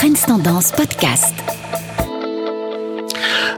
Trends Tendance Podcast.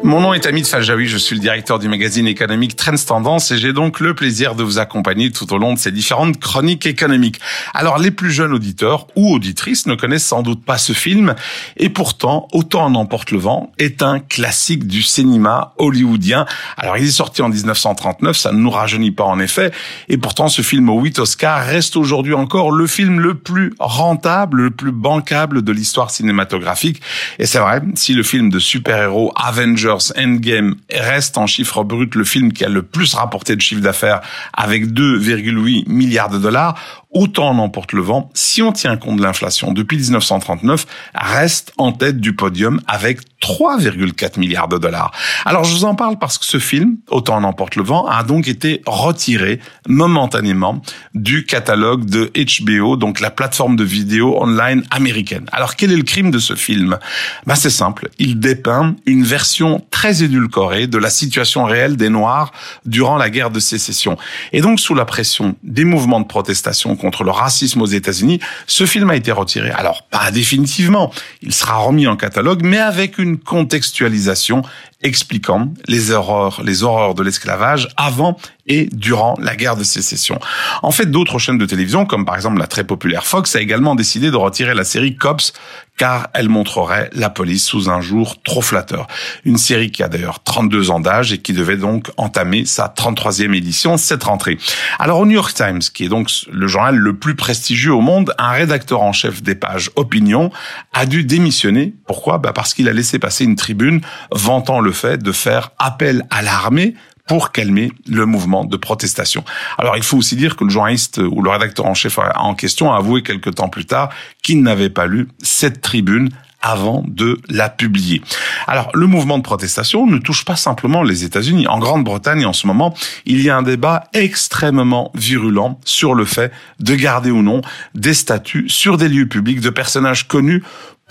Mon nom est Amit Faljaoui, je suis le directeur du magazine économique Trends Tendance et j'ai donc le plaisir de vous accompagner tout au long de ces différentes chroniques économiques. Alors les plus jeunes auditeurs ou auditrices ne connaissent sans doute pas ce film et pourtant Autant en emporte le vent est un classique du cinéma hollywoodien. Alors il est sorti en 1939, ça ne nous rajeunit pas en effet et pourtant ce film aux 8 Oscars reste aujourd'hui encore le film le plus rentable, le plus bancable de l'histoire cinématographique et c'est vrai, si le film de super-héros Avengers Endgame reste en chiffre brut le film qui a le plus rapporté de chiffre d'affaires avec 2,8 milliards de dollars, autant en emporte le vent, si on tient compte de l'inflation depuis 1939, reste en tête du podium avec 3,4 milliards de dollars. Alors je vous en parle parce que ce film, Autant en emporte le vent, a donc été retiré momentanément du catalogue de HBO, donc la plateforme de vidéo online américaine. Alors quel est le crime de ce film? Ben c'est simple, il dépeint une version très édulcorée de la situation réelle des Noirs durant la guerre de sécession. Et donc sous la pression des mouvements de protestation contre le racisme aux États-Unis, ce film a été retiré. Alors pas définitivement, il sera remis en catalogue, mais avec une contextualisation expliquant les horreurs, les horreurs de l'esclavage avant et durant la guerre de sécession. En fait, d'autres chaînes de télévision, comme par exemple la très populaire Fox, a également décidé de retirer la série Cops car elle montrerait la police sous un jour trop flatteur. Une série qui a d'ailleurs 32 ans d'âge et qui devait donc entamer sa 33e édition cette rentrée. Alors au New York Times, qui est donc le journal le plus prestigieux au monde, un rédacteur en chef des pages opinion a dû démissionner. Pourquoi? Bah Parce qu'il a laissé passer une tribune vantant le fait de faire appel à l'armée pour calmer le mouvement de protestation. Alors il faut aussi dire que le journaliste ou le rédacteur en chef en question a avoué quelque temps plus tard qu'il n'avait pas lu cette tribune avant de la publier. Alors, le mouvement de protestation ne touche pas simplement les États-Unis. En Grande-Bretagne, en ce moment, il y a un débat extrêmement virulent sur le fait de garder ou non des statuts sur des lieux publics de personnages connus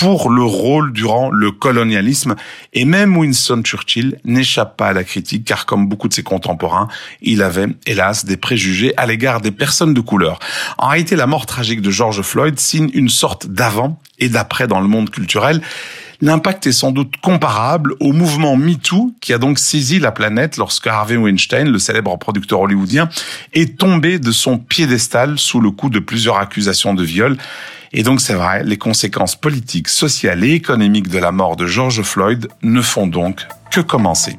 pour le rôle durant le colonialisme. Et même Winston Churchill n'échappe pas à la critique, car comme beaucoup de ses contemporains, il avait, hélas, des préjugés à l'égard des personnes de couleur. En réalité, la mort tragique de George Floyd signe une sorte d'avant et d'après dans le monde culturel. L'impact est sans doute comparable au mouvement MeToo qui a donc saisi la planète lorsque Harvey Weinstein, le célèbre producteur hollywoodien, est tombé de son piédestal sous le coup de plusieurs accusations de viol. Et donc c'est vrai, les conséquences politiques, sociales et économiques de la mort de George Floyd ne font donc que commencer.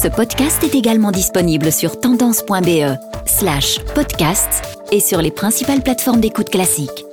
Ce podcast est également disponible sur tendance.be slash podcast et sur les principales plateformes d'écoute classiques.